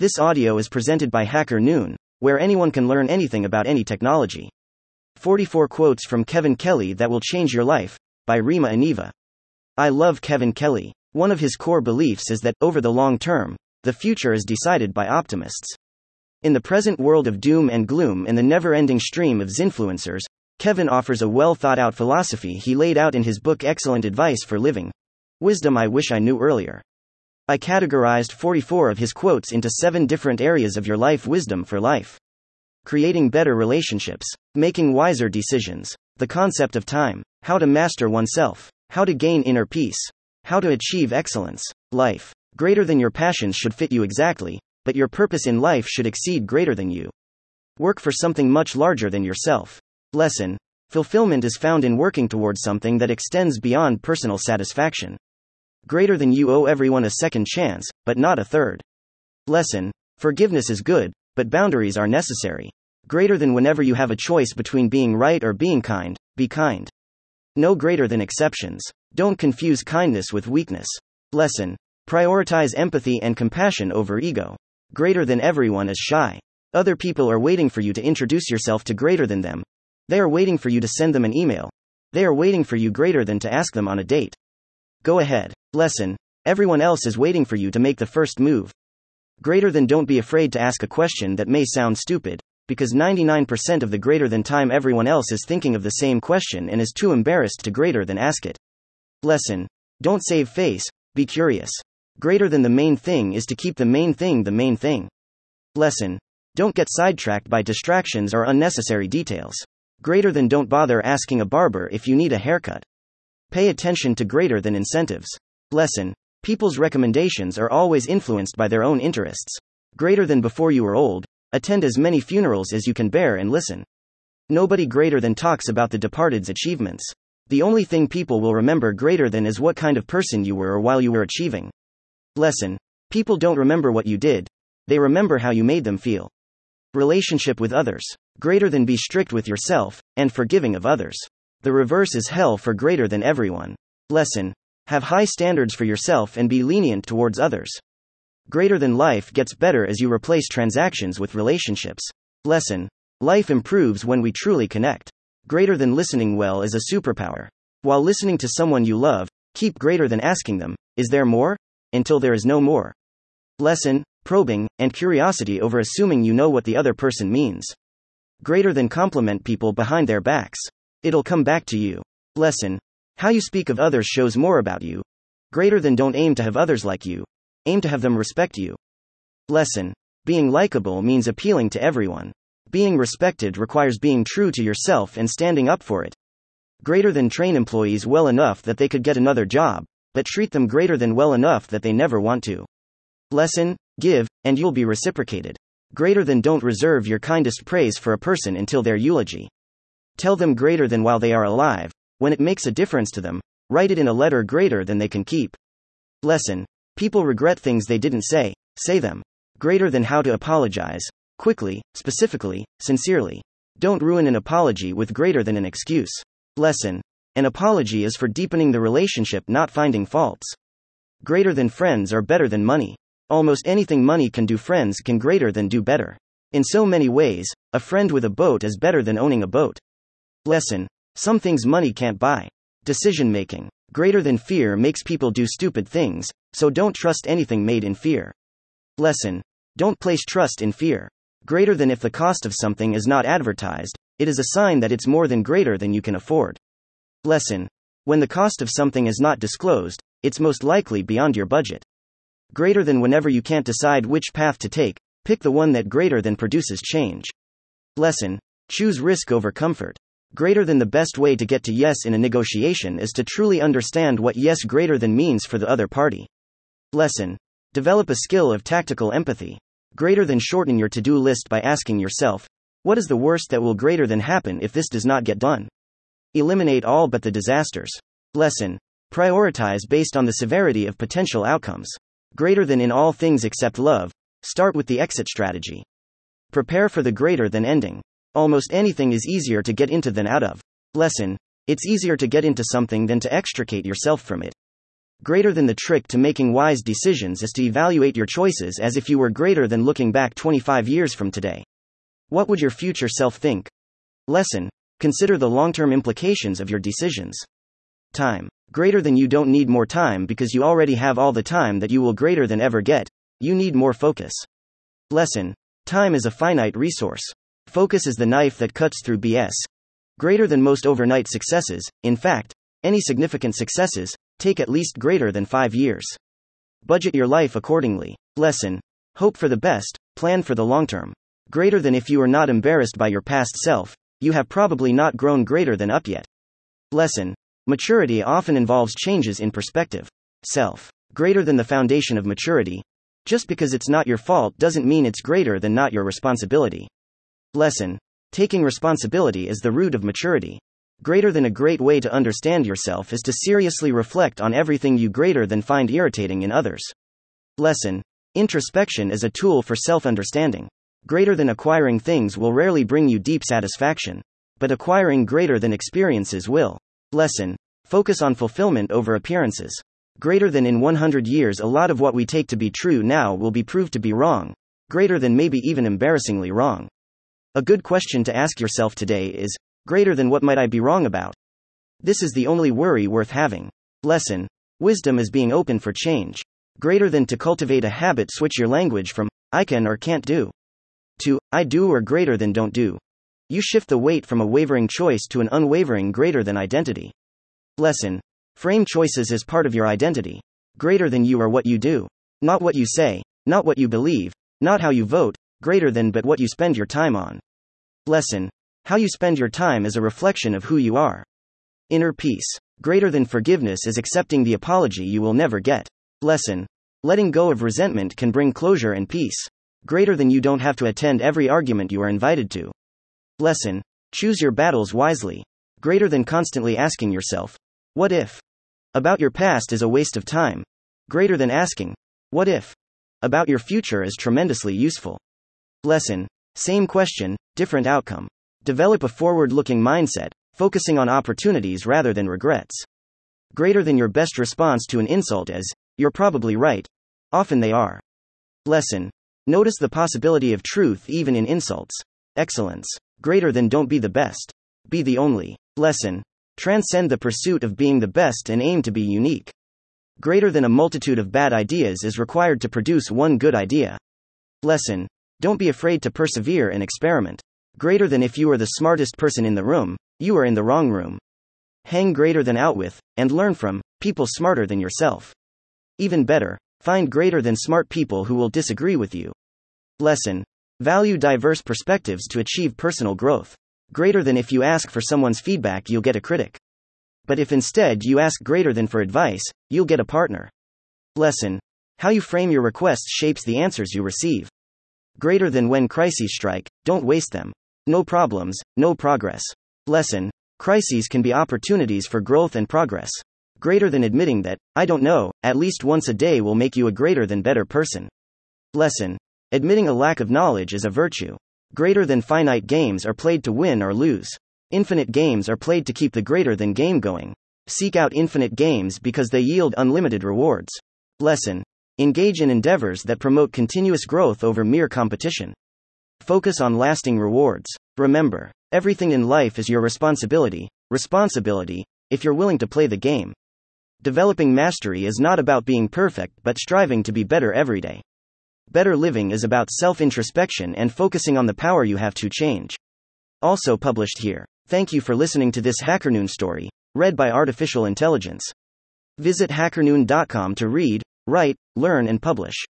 This audio is presented by Hacker Noon, where anyone can learn anything about any technology. 44 quotes from Kevin Kelly that will change your life, by Rima Aniva. I love Kevin Kelly. One of his core beliefs is that, over the long term, the future is decided by optimists. In the present world of doom and gloom and the never ending stream of zinfluencers, Kevin offers a well thought out philosophy he laid out in his book Excellent Advice for Living Wisdom I Wish I Knew Earlier. I categorized 44 of his quotes into seven different areas of your life wisdom for life. Creating better relationships, making wiser decisions, the concept of time, how to master oneself, how to gain inner peace, how to achieve excellence, life. Greater than your passions should fit you exactly, but your purpose in life should exceed greater than you. Work for something much larger than yourself. Lesson Fulfillment is found in working towards something that extends beyond personal satisfaction. Greater than you owe everyone a second chance, but not a third. Lesson Forgiveness is good, but boundaries are necessary. Greater than whenever you have a choice between being right or being kind, be kind. No greater than exceptions. Don't confuse kindness with weakness. Lesson Prioritize empathy and compassion over ego. Greater than everyone is shy. Other people are waiting for you to introduce yourself to greater than them. They are waiting for you to send them an email. They are waiting for you greater than to ask them on a date. Go ahead. Lesson Everyone else is waiting for you to make the first move. Greater than don't be afraid to ask a question that may sound stupid, because 99% of the greater than time everyone else is thinking of the same question and is too embarrassed to greater than ask it. Lesson Don't save face, be curious. Greater than the main thing is to keep the main thing the main thing. Lesson Don't get sidetracked by distractions or unnecessary details. Greater than don't bother asking a barber if you need a haircut. Pay attention to greater than incentives. Lesson People's recommendations are always influenced by their own interests. Greater than before you are old, attend as many funerals as you can bear and listen. Nobody greater than talks about the departed's achievements. The only thing people will remember greater than is what kind of person you were while you were achieving. Lesson People don't remember what you did, they remember how you made them feel. Relationship with others. Greater than be strict with yourself, and forgiving of others. The reverse is hell for greater than everyone. Lesson have high standards for yourself and be lenient towards others. Greater than life gets better as you replace transactions with relationships. Lesson Life improves when we truly connect. Greater than listening well is a superpower. While listening to someone you love, keep greater than asking them, Is there more? until there is no more. Lesson Probing, and curiosity over assuming you know what the other person means. Greater than compliment people behind their backs. It'll come back to you. Lesson how you speak of others shows more about you. Greater than don't aim to have others like you. Aim to have them respect you. Lesson Being likable means appealing to everyone. Being respected requires being true to yourself and standing up for it. Greater than train employees well enough that they could get another job, but treat them greater than well enough that they never want to. Lesson Give, and you'll be reciprocated. Greater than don't reserve your kindest praise for a person until their eulogy. Tell them greater than while they are alive, when it makes a difference to them, write it in a letter greater than they can keep. Lesson People regret things they didn't say, say them. Greater than how to apologize. Quickly, specifically, sincerely. Don't ruin an apology with greater than an excuse. Lesson An apology is for deepening the relationship, not finding faults. Greater than friends are better than money. Almost anything money can do, friends can greater than do better. In so many ways, a friend with a boat is better than owning a boat. Lesson some things money can't buy. Decision making. Greater than fear makes people do stupid things, so don't trust anything made in fear. Lesson. Don't place trust in fear. Greater than if the cost of something is not advertised, it is a sign that it's more than greater than you can afford. Lesson. When the cost of something is not disclosed, it's most likely beyond your budget. Greater than whenever you can't decide which path to take, pick the one that greater than produces change. Lesson. Choose risk over comfort. Greater than the best way to get to yes in a negotiation is to truly understand what yes greater than means for the other party. Lesson Develop a skill of tactical empathy. Greater than shorten your to do list by asking yourself, What is the worst that will greater than happen if this does not get done? Eliminate all but the disasters. Lesson Prioritize based on the severity of potential outcomes. Greater than in all things except love, start with the exit strategy. Prepare for the greater than ending. Almost anything is easier to get into than out of. Lesson It's easier to get into something than to extricate yourself from it. Greater than the trick to making wise decisions is to evaluate your choices as if you were greater than looking back 25 years from today. What would your future self think? Lesson Consider the long term implications of your decisions. Time. Greater than you don't need more time because you already have all the time that you will greater than ever get. You need more focus. Lesson Time is a finite resource. Focus is the knife that cuts through BS. Greater than most overnight successes, in fact, any significant successes, take at least greater than five years. Budget your life accordingly. Lesson Hope for the best, plan for the long term. Greater than if you are not embarrassed by your past self, you have probably not grown greater than up yet. Lesson Maturity often involves changes in perspective. Self. Greater than the foundation of maturity. Just because it's not your fault doesn't mean it's greater than not your responsibility. Lesson Taking responsibility is the root of maturity. Greater than a great way to understand yourself is to seriously reflect on everything you greater than find irritating in others. Lesson Introspection is a tool for self understanding. Greater than acquiring things will rarely bring you deep satisfaction, but acquiring greater than experiences will. Lesson Focus on fulfillment over appearances. Greater than in 100 years, a lot of what we take to be true now will be proved to be wrong. Greater than maybe even embarrassingly wrong. A good question to ask yourself today is greater than what might I be wrong about? This is the only worry worth having. Lesson Wisdom is being open for change. Greater than to cultivate a habit, switch your language from I can or can't do to I do or greater than don't do. You shift the weight from a wavering choice to an unwavering greater than identity. Lesson Frame choices as part of your identity. Greater than you are what you do. Not what you say, not what you believe, not how you vote, greater than but what you spend your time on. Lesson How you spend your time is a reflection of who you are. Inner peace. Greater than forgiveness is accepting the apology you will never get. Lesson Letting go of resentment can bring closure and peace. Greater than you don't have to attend every argument you are invited to. Lesson Choose your battles wisely. Greater than constantly asking yourself, What if? About your past is a waste of time. Greater than asking, What if? About your future is tremendously useful. Lesson Same question, different outcome. Develop a forward looking mindset, focusing on opportunities rather than regrets. Greater than your best response to an insult is, You're probably right. Often they are. Lesson Notice the possibility of truth even in insults. Excellence. Greater than don't be the best. Be the only. Lesson Transcend the pursuit of being the best and aim to be unique. Greater than a multitude of bad ideas is required to produce one good idea. Lesson don't be afraid to persevere and experiment. Greater than if you are the smartest person in the room, you are in the wrong room. Hang greater than out with, and learn from, people smarter than yourself. Even better, find greater than smart people who will disagree with you. Lesson Value diverse perspectives to achieve personal growth. Greater than if you ask for someone's feedback, you'll get a critic. But if instead you ask greater than for advice, you'll get a partner. Lesson How you frame your requests shapes the answers you receive greater than when crises strike, don't waste them. No problems, no progress. Lesson Crises can be opportunities for growth and progress. Greater than admitting that, I don't know, at least once a day will make you a greater than better person. Lesson Admitting a lack of knowledge is a virtue. Greater than finite games are played to win or lose. Infinite games are played to keep the greater than game going. Seek out infinite games because they yield unlimited rewards. Lesson Engage in endeavors that promote continuous growth over mere competition. Focus on lasting rewards. Remember, everything in life is your responsibility, responsibility, if you're willing to play the game. Developing mastery is not about being perfect but striving to be better every day. Better living is about self introspection and focusing on the power you have to change. Also published here. Thank you for listening to this HackerNoon story, read by Artificial Intelligence. Visit hackerNoon.com to read, write, learn, and publish.